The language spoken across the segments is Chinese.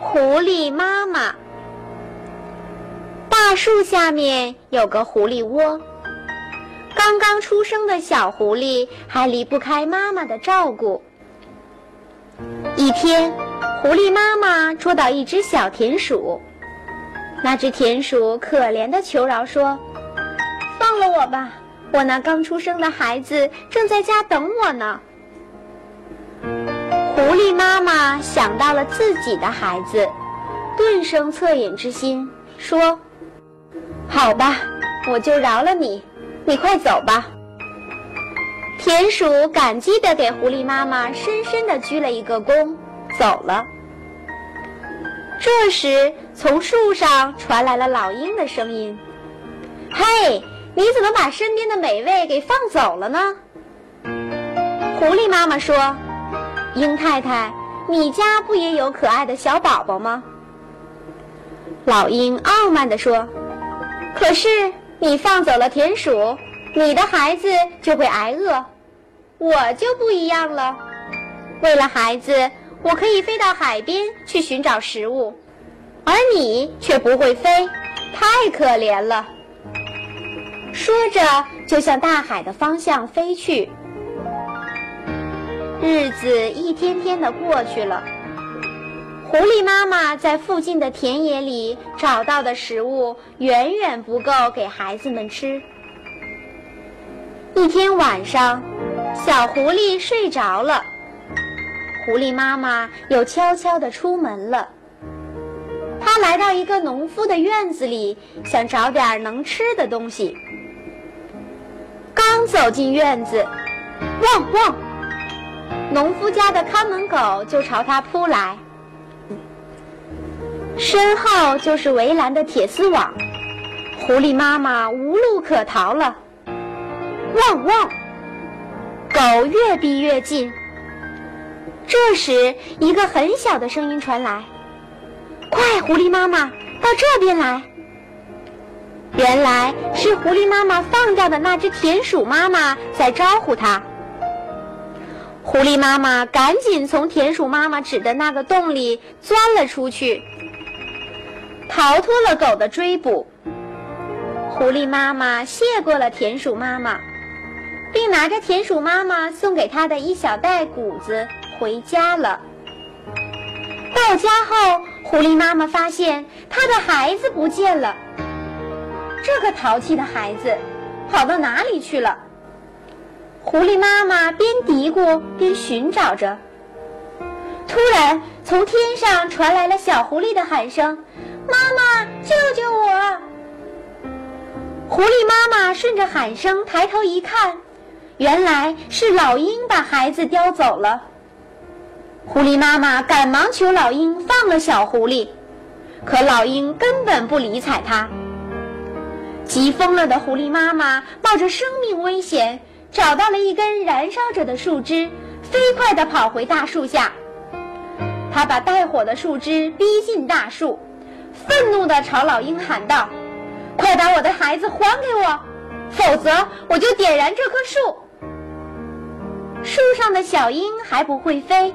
狐狸妈妈。大树下面有个狐狸窝，刚刚出生的小狐狸还离不开妈妈的照顾。一天，狐狸妈妈捉到一只小田鼠，那只田鼠可怜的求饶说：“放了我吧，我那刚出生的孩子正在家等我呢。”狐狸妈妈想到了自己的孩子，顿生恻隐之心，说：“好吧，我就饶了你，你快走吧。”田鼠感激地给狐狸妈妈深深地鞠了一个躬，走了。这时，从树上传来了老鹰的声音：“嘿，你怎么把身边的美味给放走了呢？”狐狸妈妈说。鹰太太，你家不也有可爱的小宝宝吗？老鹰傲慢地说：“可是你放走了田鼠，你的孩子就会挨饿。我就不一样了，为了孩子，我可以飞到海边去寻找食物，而你却不会飞，太可怜了。”说着，就向大海的方向飞去。日子一天天的过去了，狐狸妈妈在附近的田野里找到的食物远远不够给孩子们吃。一天晚上，小狐狸睡着了，狐狸妈妈又悄悄地出门了。她来到一个农夫的院子里，想找点能吃的东西。刚走进院子，汪汪！农夫家的看门狗就朝他扑来，身后就是围栏的铁丝网，狐狸妈妈无路可逃了。汪汪！狗越逼越近。这时，一个很小的声音传来：“快，狐狸妈妈，到这边来！”原来是狐狸妈妈放掉的那只田鼠妈妈在招呼它。狐狸妈妈赶紧从田鼠妈妈指的那个洞里钻了出去，逃脱了狗的追捕。狐狸妈妈谢过了田鼠妈妈，并拿着田鼠妈妈送给她的一小袋谷子回家了。到家后，狐狸妈妈发现她的孩子不见了。这个淘气的孩子跑到哪里去了？狐狸妈妈边嘀咕边寻找着，突然从天上传来了小狐狸的喊声：“妈妈，救救我！”狐狸妈妈顺着喊声抬头一看，原来是老鹰把孩子叼走了。狐狸妈妈赶忙求老鹰放了小狐狸，可老鹰根本不理睬它。急疯了的狐狸妈妈冒着生命危险。找到了一根燃烧着的树枝，飞快地跑回大树下。他把带火的树枝逼近大树，愤怒地朝老鹰喊道：“快把我的孩子还给我，否则我就点燃这棵树。”树上的小鹰还不会飞，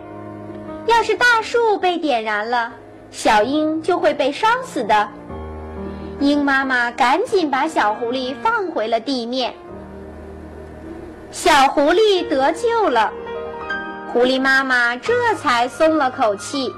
要是大树被点燃了，小鹰就会被烧死的。鹰妈妈赶紧把小狐狸放回了地面。小狐狸得救了，狐狸妈妈这才松了口气。